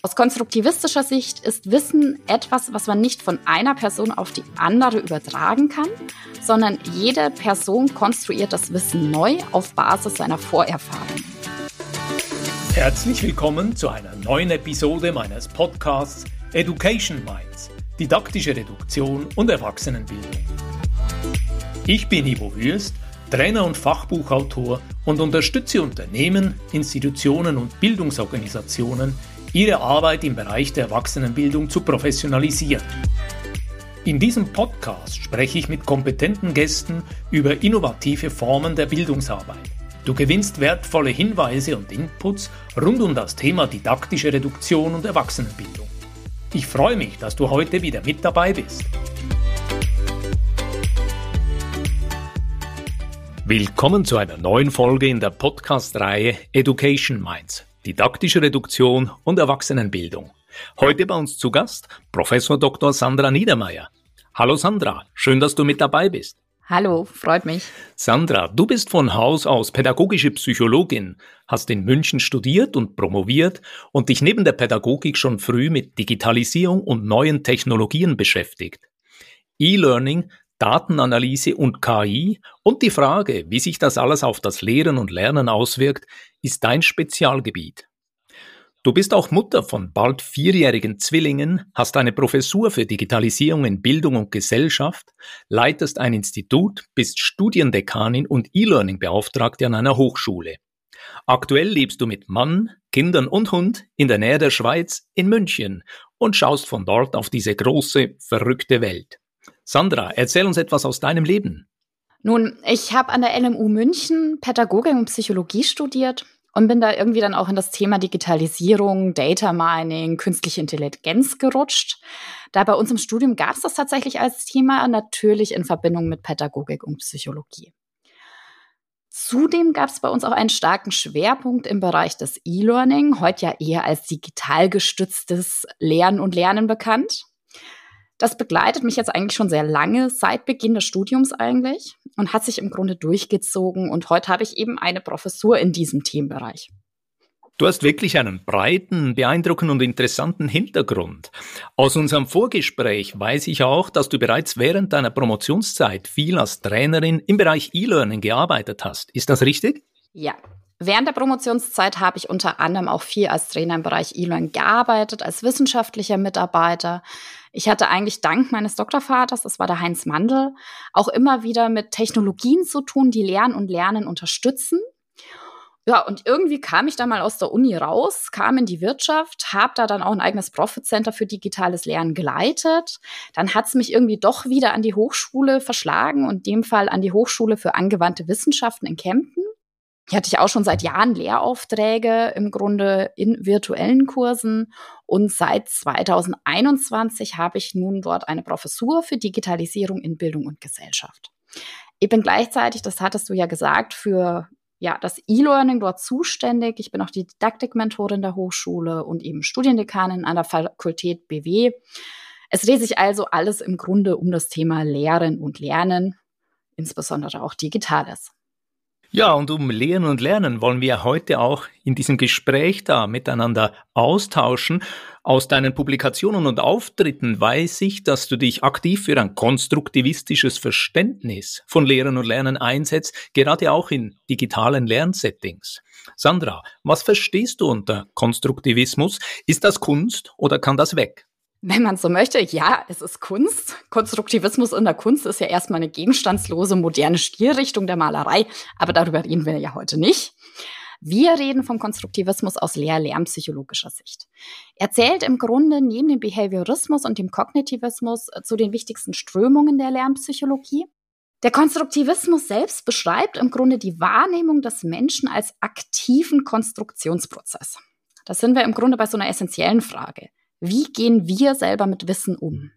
Aus konstruktivistischer Sicht ist Wissen etwas, was man nicht von einer Person auf die andere übertragen kann, sondern jede Person konstruiert das Wissen neu auf Basis seiner Vorerfahrung. Herzlich willkommen zu einer neuen Episode meines Podcasts Education Minds, didaktische Reduktion und Erwachsenenbildung. Ich bin Ivo Würst, Trainer und Fachbuchautor und unterstütze Unternehmen, Institutionen und Bildungsorganisationen ihre Arbeit im Bereich der Erwachsenenbildung zu professionalisieren. In diesem Podcast spreche ich mit kompetenten Gästen über innovative Formen der Bildungsarbeit. Du gewinnst wertvolle Hinweise und Inputs rund um das Thema didaktische Reduktion und Erwachsenenbildung. Ich freue mich, dass du heute wieder mit dabei bist. Willkommen zu einer neuen Folge in der Podcast-Reihe Education Minds didaktische Reduktion und Erwachsenenbildung. Heute bei uns zu Gast Professor Dr. Sandra Niedermeyer. Hallo Sandra, schön, dass du mit dabei bist. Hallo, freut mich. Sandra, du bist von Haus aus pädagogische Psychologin, hast in München studiert und promoviert und dich neben der Pädagogik schon früh mit Digitalisierung und neuen Technologien beschäftigt. E-Learning Datenanalyse und KI und die Frage, wie sich das alles auf das Lehren und Lernen auswirkt, ist dein Spezialgebiet. Du bist auch Mutter von bald vierjährigen Zwillingen, hast eine Professur für Digitalisierung in Bildung und Gesellschaft, leitest ein Institut, bist Studiendekanin und E-Learning-Beauftragte an einer Hochschule. Aktuell lebst du mit Mann, Kindern und Hund in der Nähe der Schweiz in München und schaust von dort auf diese große, verrückte Welt. Sandra, erzähl uns etwas aus deinem Leben. Nun, ich habe an der LMU München Pädagogik und Psychologie studiert und bin da irgendwie dann auch in das Thema Digitalisierung, Data Mining, künstliche Intelligenz gerutscht. Da bei uns im Studium gab es das tatsächlich als Thema, natürlich in Verbindung mit Pädagogik und Psychologie. Zudem gab es bei uns auch einen starken Schwerpunkt im Bereich des E-Learning, heute ja eher als digital gestütztes Lernen und Lernen bekannt. Das begleitet mich jetzt eigentlich schon sehr lange, seit Beginn des Studiums eigentlich und hat sich im Grunde durchgezogen. Und heute habe ich eben eine Professur in diesem Themenbereich. Du hast wirklich einen breiten, beeindruckenden und interessanten Hintergrund. Aus unserem Vorgespräch weiß ich auch, dass du bereits während deiner Promotionszeit viel als Trainerin im Bereich E-Learning gearbeitet hast. Ist das richtig? Ja, Während der Promotionszeit habe ich unter anderem auch viel als Trainer im Bereich E-Learning gearbeitet, als wissenschaftlicher Mitarbeiter. Ich hatte eigentlich dank meines Doktorvaters, das war der Heinz Mandel, auch immer wieder mit Technologien zu tun, die Lernen und Lernen unterstützen. Ja, und irgendwie kam ich dann mal aus der Uni raus, kam in die Wirtschaft, habe da dann auch ein eigenes Profit Center für digitales Lernen geleitet. Dann hat es mich irgendwie doch wieder an die Hochschule verschlagen und in dem Fall an die Hochschule für angewandte Wissenschaften in Kempten. Hier hatte ich auch schon seit Jahren Lehraufträge im Grunde in virtuellen Kursen und seit 2021 habe ich nun dort eine Professur für Digitalisierung in Bildung und Gesellschaft. Ich bin gleichzeitig, das hattest du ja gesagt, für ja, das E-Learning dort zuständig. Ich bin auch die Didaktikmentorin der Hochschule und eben Studiendekanin an der Fakultät BW. Es dreht sich also alles im Grunde um das Thema Lehren und Lernen, insbesondere auch Digitales. Ja, und um Lehren und Lernen wollen wir heute auch in diesem Gespräch da miteinander austauschen. Aus deinen Publikationen und Auftritten weiß ich, dass du dich aktiv für ein konstruktivistisches Verständnis von Lehren und Lernen einsetzt, gerade auch in digitalen Lernsettings. Sandra, was verstehst du unter Konstruktivismus? Ist das Kunst oder kann das weg? Wenn man so möchte, ja, es ist Kunst. Konstruktivismus in der Kunst ist ja erstmal eine gegenstandslose, moderne Stilrichtung der Malerei, aber darüber reden wir ja heute nicht. Wir reden vom Konstruktivismus aus lehr-lernpsychologischer Sicht. Er zählt im Grunde neben dem Behaviorismus und dem Kognitivismus äh, zu den wichtigsten Strömungen der Lernpsychologie. Der Konstruktivismus selbst beschreibt im Grunde die Wahrnehmung des Menschen als aktiven Konstruktionsprozess. Das sind wir im Grunde bei so einer essentiellen Frage. Wie gehen wir selber mit Wissen um?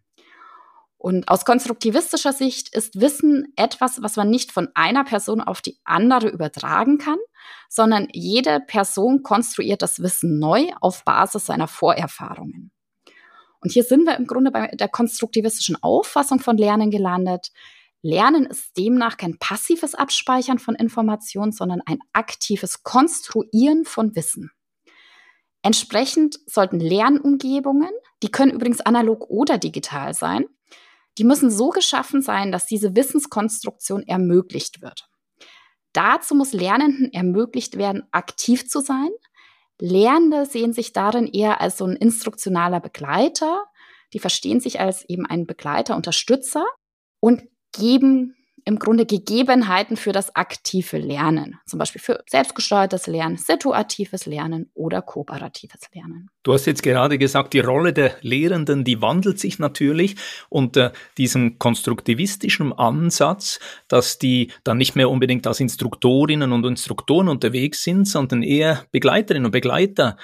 Und aus konstruktivistischer Sicht ist Wissen etwas, was man nicht von einer Person auf die andere übertragen kann, sondern jede Person konstruiert das Wissen neu auf Basis seiner Vorerfahrungen. Und hier sind wir im Grunde bei der konstruktivistischen Auffassung von Lernen gelandet. Lernen ist demnach kein passives Abspeichern von Informationen, sondern ein aktives Konstruieren von Wissen. Entsprechend sollten Lernumgebungen, die können übrigens analog oder digital sein, die müssen so geschaffen sein, dass diese Wissenskonstruktion ermöglicht wird. Dazu muss Lernenden ermöglicht werden, aktiv zu sein. Lernende sehen sich darin eher als so ein instruktionaler Begleiter. Die verstehen sich als eben ein Begleiter, Unterstützer und geben im Grunde Gegebenheiten für das aktive Lernen, zum Beispiel für selbstgesteuertes Lernen, situatives Lernen oder kooperatives Lernen. Du hast jetzt gerade gesagt, die Rolle der Lehrenden, die wandelt sich natürlich unter diesem konstruktivistischen Ansatz, dass die dann nicht mehr unbedingt als Instruktorinnen und Instruktoren unterwegs sind, sondern eher Begleiterinnen und Begleiter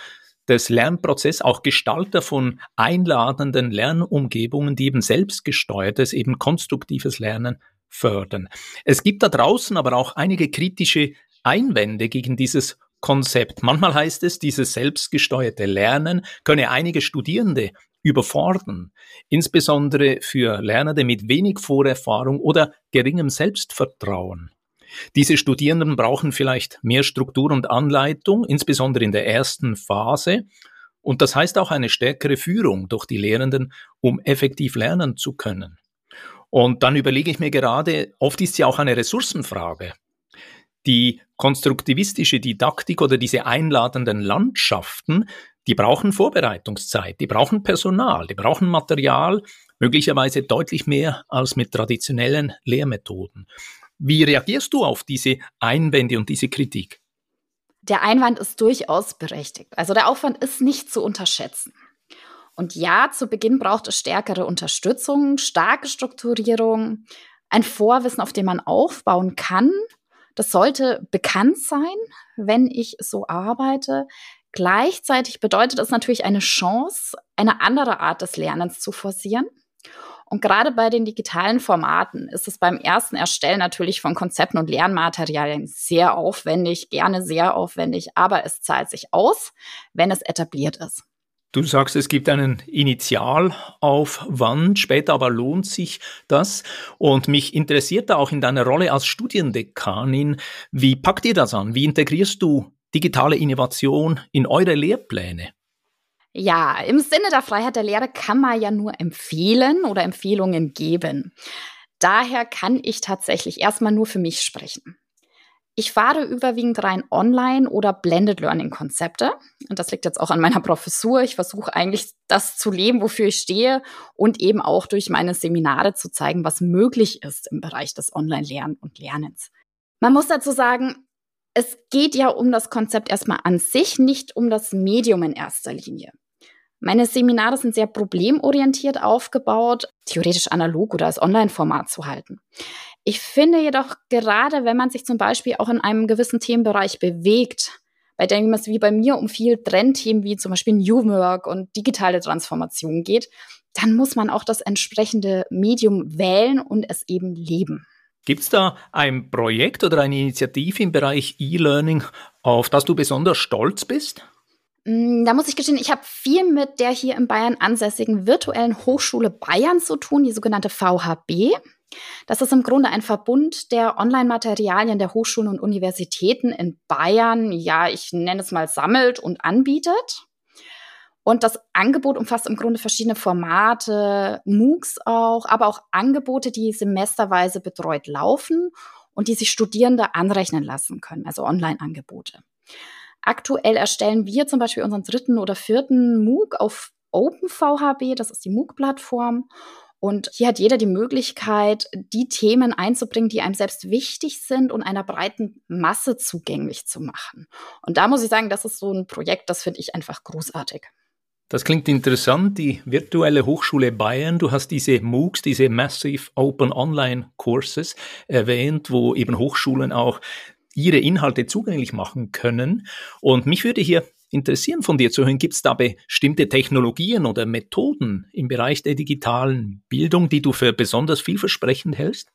des Lernprozesses, auch Gestalter von einladenden Lernumgebungen, die eben selbstgesteuertes, eben konstruktives Lernen fördern. Es gibt da draußen aber auch einige kritische Einwände gegen dieses Konzept. Manchmal heißt es, dieses selbstgesteuerte Lernen könne einige Studierende überfordern, insbesondere für Lernende mit wenig Vorerfahrung oder geringem Selbstvertrauen. Diese Studierenden brauchen vielleicht mehr Struktur und Anleitung, insbesondere in der ersten Phase. Und das heißt auch eine stärkere Führung durch die Lehrenden, um effektiv lernen zu können. Und dann überlege ich mir gerade, oft ist ja auch eine Ressourcenfrage. Die konstruktivistische Didaktik oder diese einladenden Landschaften, die brauchen Vorbereitungszeit, die brauchen Personal, die brauchen Material, möglicherweise deutlich mehr als mit traditionellen Lehrmethoden. Wie reagierst du auf diese Einwände und diese Kritik? Der Einwand ist durchaus berechtigt. Also der Aufwand ist nicht zu unterschätzen. Und ja, zu Beginn braucht es stärkere Unterstützung, starke Strukturierung, ein Vorwissen, auf dem man aufbauen kann. Das sollte bekannt sein, wenn ich so arbeite. Gleichzeitig bedeutet es natürlich eine Chance, eine andere Art des Lernens zu forcieren. Und gerade bei den digitalen Formaten ist es beim ersten Erstellen natürlich von Konzepten und Lernmaterialien sehr aufwendig, gerne sehr aufwendig, aber es zahlt sich aus, wenn es etabliert ist. Du sagst, es gibt einen Initialaufwand, später aber lohnt sich das. Und mich interessiert da auch in deiner Rolle als Studiendekanin, wie packt ihr das an? Wie integrierst du digitale Innovation in eure Lehrpläne? Ja, im Sinne der Freiheit der Lehre kann man ja nur empfehlen oder Empfehlungen geben. Daher kann ich tatsächlich erstmal nur für mich sprechen. Ich fahre überwiegend rein Online- oder Blended Learning-Konzepte. Und das liegt jetzt auch an meiner Professur. Ich versuche eigentlich das zu leben, wofür ich stehe und eben auch durch meine Seminare zu zeigen, was möglich ist im Bereich des Online-Lernen und Lernens. Man muss dazu sagen, es geht ja um das Konzept erstmal an sich, nicht um das Medium in erster Linie. Meine Seminare sind sehr problemorientiert aufgebaut, theoretisch analog oder als Online-Format zu halten. Ich finde jedoch, gerade wenn man sich zum Beispiel auch in einem gewissen Themenbereich bewegt, bei dem es wie bei mir um viel Trendthemen wie zum Beispiel New Work und digitale Transformation geht, dann muss man auch das entsprechende Medium wählen und es eben leben. Gibt es da ein Projekt oder eine Initiative im Bereich E-Learning, auf das du besonders stolz bist? Mm, da muss ich gestehen, ich habe viel mit der hier in Bayern ansässigen virtuellen Hochschule Bayern zu tun, die sogenannte VHB. Das ist im Grunde ein Verbund der Online-Materialien der Hochschulen und Universitäten in Bayern, ja, ich nenne es mal, sammelt und anbietet. Und das Angebot umfasst im Grunde verschiedene Formate, MOOCs auch, aber auch Angebote, die semesterweise betreut laufen und die sich Studierende anrechnen lassen können, also Online-Angebote. Aktuell erstellen wir zum Beispiel unseren dritten oder vierten MOOC auf OpenVHB, das ist die MOOC-Plattform. Und hier hat jeder die Möglichkeit, die Themen einzubringen, die einem selbst wichtig sind und einer breiten Masse zugänglich zu machen. Und da muss ich sagen, das ist so ein Projekt, das finde ich einfach großartig. Das klingt interessant, die virtuelle Hochschule Bayern. Du hast diese MOOCs, diese Massive Open Online Courses erwähnt, wo eben Hochschulen auch ihre Inhalte zugänglich machen können. Und mich würde hier interessieren von dir zu hören, gibt es da bestimmte Technologien oder Methoden im Bereich der digitalen Bildung, die du für besonders vielversprechend hältst?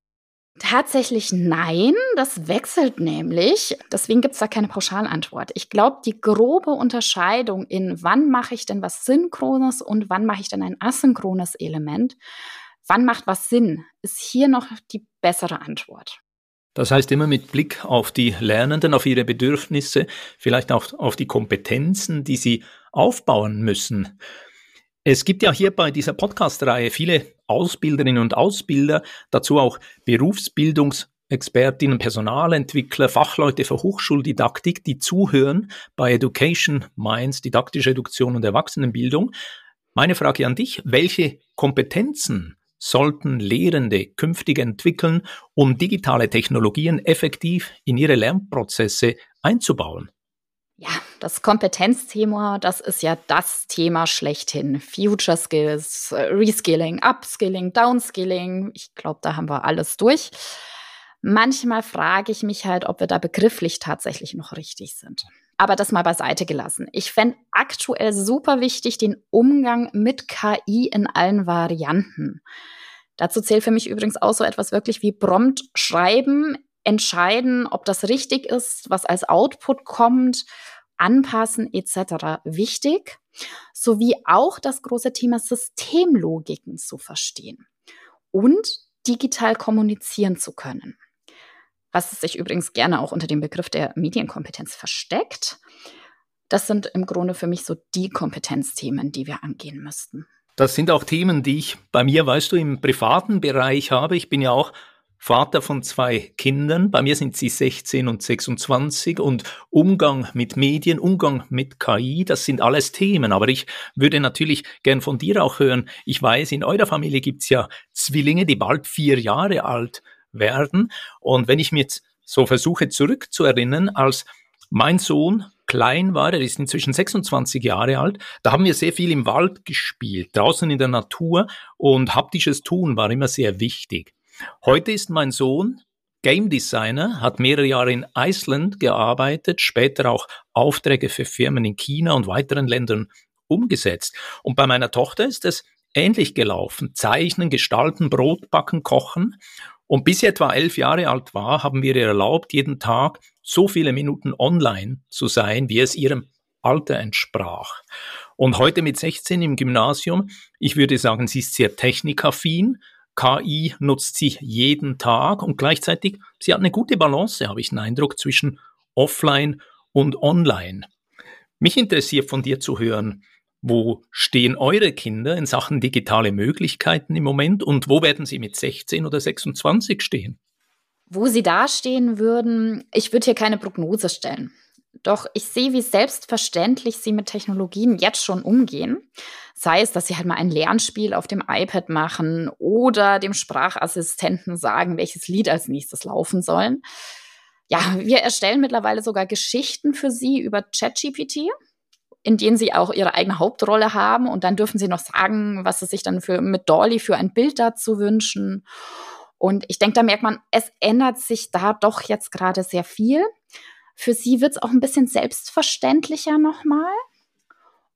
Tatsächlich nein, das wechselt nämlich. Deswegen gibt es da keine Pauschalantwort. Ich glaube, die grobe Unterscheidung in wann mache ich denn was Synchrones und wann mache ich denn ein asynchrones Element, wann macht was Sinn, ist hier noch die bessere Antwort. Das heißt immer mit Blick auf die Lernenden, auf ihre Bedürfnisse, vielleicht auch auf die Kompetenzen, die sie aufbauen müssen. Es gibt ja hier bei dieser Podcast-Reihe viele Ausbilderinnen und Ausbilder, dazu auch Berufsbildungsexpertinnen, Personalentwickler, Fachleute für Hochschuldidaktik, die zuhören bei Education Minds, didaktische Reduktion und Erwachsenenbildung. Meine Frage an dich, welche Kompetenzen sollten Lehrende künftig entwickeln, um digitale Technologien effektiv in ihre Lernprozesse einzubauen? Ja, das Kompetenzthema, das ist ja das Thema schlechthin. Future Skills, Reskilling, Upskilling, Downskilling. Ich glaube, da haben wir alles durch. Manchmal frage ich mich halt, ob wir da begrifflich tatsächlich noch richtig sind. Aber das mal beiseite gelassen. Ich fände aktuell super wichtig den Umgang mit KI in allen Varianten. Dazu zählt für mich übrigens auch so etwas wirklich wie Prompt schreiben, entscheiden, ob das richtig ist, was als Output kommt, anpassen etc. wichtig, sowie auch das große Thema Systemlogiken zu verstehen und digital kommunizieren zu können was sich übrigens gerne auch unter dem Begriff der Medienkompetenz versteckt. Das sind im Grunde für mich so die Kompetenzthemen, die wir angehen müssten. Das sind auch Themen, die ich bei mir, weißt du, im privaten Bereich habe. Ich bin ja auch Vater von zwei Kindern. Bei mir sind sie 16 und 26 und Umgang mit Medien, Umgang mit KI, das sind alles Themen. Aber ich würde natürlich gern von dir auch hören. Ich weiß, in eurer Familie gibt's ja Zwillinge, die bald vier Jahre alt werden. Und wenn ich mir jetzt so versuche zurückzuerinnern, als mein Sohn klein war, er ist inzwischen 26 Jahre alt, da haben wir sehr viel im Wald gespielt, draußen in der Natur und haptisches Tun war immer sehr wichtig. Heute ist mein Sohn Game Designer, hat mehrere Jahre in Iceland gearbeitet, später auch Aufträge für Firmen in China und weiteren Ländern umgesetzt. Und bei meiner Tochter ist es ähnlich gelaufen. Zeichnen, gestalten, Brot backen, kochen. Und bis sie etwa elf Jahre alt war, haben wir ihr erlaubt, jeden Tag so viele Minuten online zu sein, wie es ihrem Alter entsprach. Und heute mit 16 im Gymnasium, ich würde sagen, sie ist sehr technikaffin. KI nutzt sie jeden Tag und gleichzeitig, sie hat eine gute Balance, habe ich den Eindruck, zwischen offline und online. Mich interessiert von dir zu hören, wo stehen eure Kinder in Sachen digitale Möglichkeiten im Moment und wo werden sie mit 16 oder 26 stehen? Wo sie da stehen würden, ich würde hier keine Prognose stellen. Doch ich sehe, wie selbstverständlich sie mit Technologien jetzt schon umgehen. Sei es, dass sie halt mal ein Lernspiel auf dem iPad machen oder dem Sprachassistenten sagen, welches Lied als nächstes laufen sollen. Ja, wir erstellen mittlerweile sogar Geschichten für sie über ChatGPT in denen sie auch ihre eigene Hauptrolle haben und dann dürfen sie noch sagen, was sie sich dann für mit Dolly für ein Bild dazu wünschen. Und ich denke, da merkt man, es ändert sich da doch jetzt gerade sehr viel. Für sie wird es auch ein bisschen selbstverständlicher nochmal.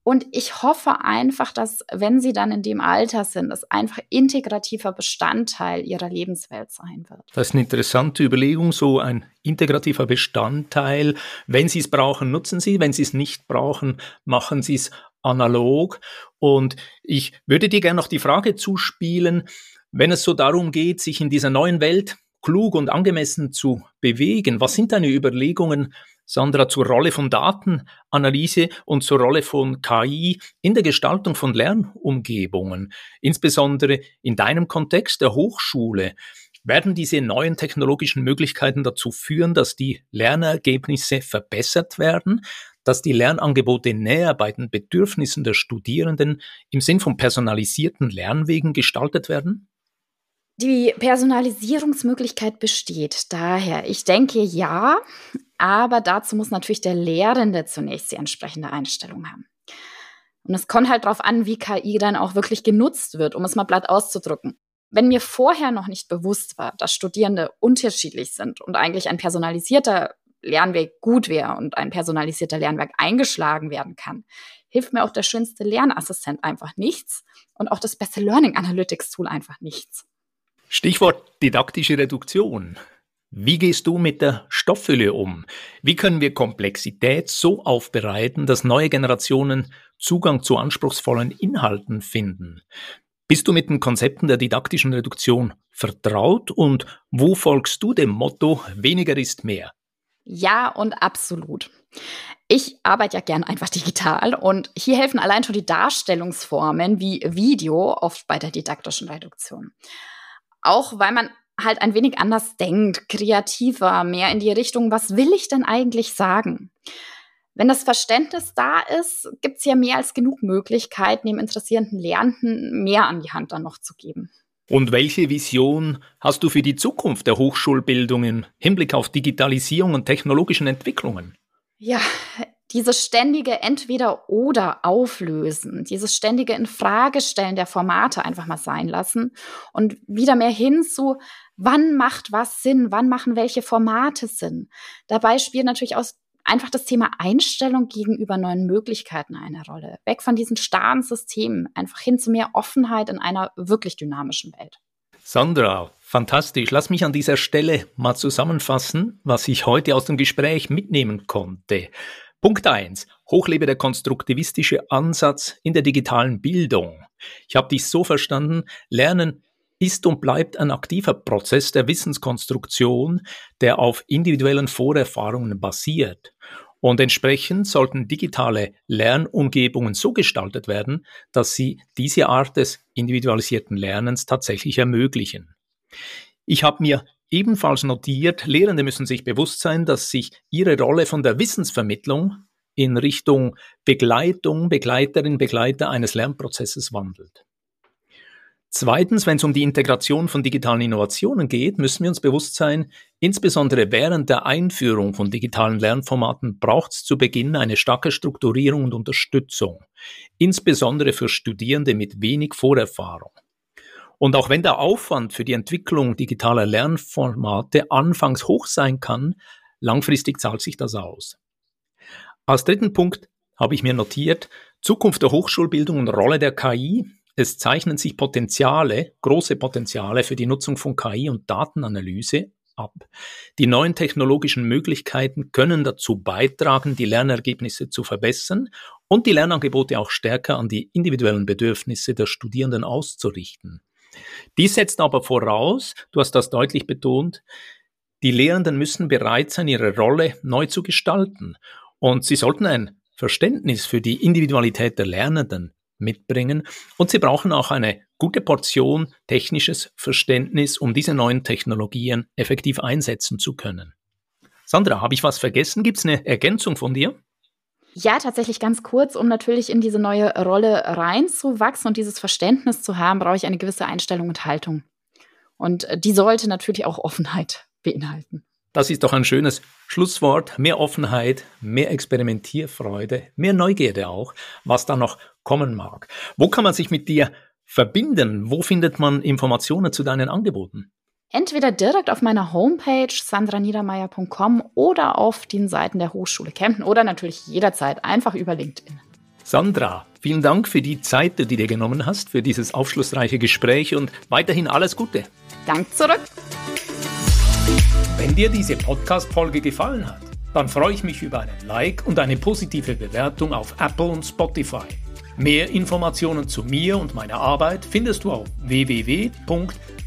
Und ich hoffe einfach, dass, wenn sie dann in dem Alter sind, es einfach integrativer Bestandteil ihrer Lebenswelt sein wird. Das ist eine interessante Überlegung, so ein integrativer Bestandteil. Wenn Sie es brauchen, nutzen Sie. Wenn Sie es nicht brauchen, machen Sie es analog. Und ich würde dir gerne noch die Frage zuspielen, wenn es so darum geht, sich in dieser neuen Welt klug und angemessen zu bewegen. Was sind deine Überlegungen, Sandra, zur Rolle von Datenanalyse und zur Rolle von KI in der Gestaltung von Lernumgebungen, insbesondere in deinem Kontext der Hochschule? Werden diese neuen technologischen Möglichkeiten dazu führen, dass die Lernergebnisse verbessert werden, dass die Lernangebote näher bei den Bedürfnissen der Studierenden im Sinn von personalisierten Lernwegen gestaltet werden? Die Personalisierungsmöglichkeit besteht daher. Ich denke ja, aber dazu muss natürlich der Lehrende zunächst die entsprechende Einstellung haben. Und es kommt halt darauf an, wie KI dann auch wirklich genutzt wird, um es mal platt auszudrücken. Wenn mir vorher noch nicht bewusst war, dass Studierende unterschiedlich sind und eigentlich ein personalisierter Lernweg gut wäre und ein personalisierter Lernweg eingeschlagen werden kann, hilft mir auch der schönste Lernassistent einfach nichts und auch das beste Learning Analytics Tool einfach nichts. Stichwort didaktische Reduktion. Wie gehst du mit der Stofffülle um? Wie können wir Komplexität so aufbereiten, dass neue Generationen Zugang zu anspruchsvollen Inhalten finden? Bist du mit den Konzepten der didaktischen Reduktion vertraut und wo folgst du dem Motto weniger ist mehr? Ja und absolut. Ich arbeite ja gern einfach digital und hier helfen allein schon die Darstellungsformen wie Video oft bei der didaktischen Reduktion. Auch weil man halt ein wenig anders denkt, kreativer, mehr in die Richtung, was will ich denn eigentlich sagen? Wenn das Verständnis da ist, gibt es ja mehr als genug Möglichkeiten, dem interessierenden Lernenden mehr an die Hand dann noch zu geben. Und welche Vision hast du für die Zukunft der Hochschulbildung im Hinblick auf Digitalisierung und technologischen Entwicklungen? Ja, dieses ständige Entweder-Oder auflösen, dieses ständige Infragestellen der Formate einfach mal sein lassen und wieder mehr hin zu, wann macht was Sinn, wann machen welche Formate Sinn. Dabei spielt natürlich auch einfach das Thema Einstellung gegenüber neuen Möglichkeiten eine Rolle. Weg von diesen starren Systemen, einfach hin zu mehr Offenheit in einer wirklich dynamischen Welt. Sandra, fantastisch. Lass mich an dieser Stelle mal zusammenfassen, was ich heute aus dem Gespräch mitnehmen konnte. Punkt 1. Hochlebe der konstruktivistische Ansatz in der digitalen Bildung. Ich habe dich so verstanden, Lernen ist und bleibt ein aktiver Prozess der Wissenskonstruktion, der auf individuellen Vorerfahrungen basiert. Und entsprechend sollten digitale Lernumgebungen so gestaltet werden, dass sie diese Art des individualisierten Lernens tatsächlich ermöglichen. Ich habe mir ebenfalls notiert, Lehrende müssen sich bewusst sein, dass sich ihre Rolle von der Wissensvermittlung in Richtung Begleitung, Begleiterin, Begleiter eines Lernprozesses wandelt. Zweitens, wenn es um die Integration von digitalen Innovationen geht, müssen wir uns bewusst sein, insbesondere während der Einführung von digitalen Lernformaten braucht es zu Beginn eine starke Strukturierung und Unterstützung, insbesondere für Studierende mit wenig Vorerfahrung. Und auch wenn der Aufwand für die Entwicklung digitaler Lernformate anfangs hoch sein kann, langfristig zahlt sich das aus. Als dritten Punkt habe ich mir notiert, Zukunft der Hochschulbildung und Rolle der KI es zeichnen sich Potenziale, große Potenziale für die Nutzung von KI und Datenanalyse ab. Die neuen technologischen Möglichkeiten können dazu beitragen, die Lernergebnisse zu verbessern und die Lernangebote auch stärker an die individuellen Bedürfnisse der Studierenden auszurichten. Dies setzt aber voraus, du hast das deutlich betont, die Lehrenden müssen bereit sein, ihre Rolle neu zu gestalten und sie sollten ein Verständnis für die Individualität der Lernenden mitbringen. Und sie brauchen auch eine gute Portion technisches Verständnis, um diese neuen Technologien effektiv einsetzen zu können. Sandra, habe ich was vergessen? Gibt es eine Ergänzung von dir? Ja, tatsächlich ganz kurz, um natürlich in diese neue Rolle reinzuwachsen und dieses Verständnis zu haben, brauche ich eine gewisse Einstellung und Haltung. Und äh, die sollte natürlich auch Offenheit beinhalten. Das ist doch ein schönes Schlusswort. Mehr Offenheit, mehr Experimentierfreude, mehr Neugierde auch, was da noch kommen mag. Wo kann man sich mit dir verbinden? Wo findet man Informationen zu deinen Angeboten? Entweder direkt auf meiner Homepage sandraniedermeyer.com oder auf den Seiten der Hochschule Kempten oder natürlich jederzeit einfach über LinkedIn. Sandra, vielen Dank für die Zeit, die du dir genommen hast, für dieses aufschlussreiche Gespräch und weiterhin alles Gute. Dank zurück. Wenn dir diese Podcast-Folge gefallen hat, dann freue ich mich über einen Like und eine positive Bewertung auf Apple und Spotify. Mehr Informationen zu mir und meiner Arbeit findest du auf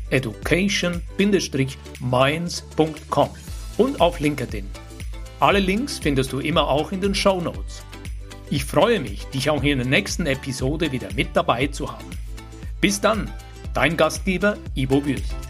www.education-minds.com und auf LinkedIn. Alle Links findest du immer auch in den Show Notes. Ich freue mich, dich auch in der nächsten Episode wieder mit dabei zu haben. Bis dann, dein Gastgeber Ivo Würst.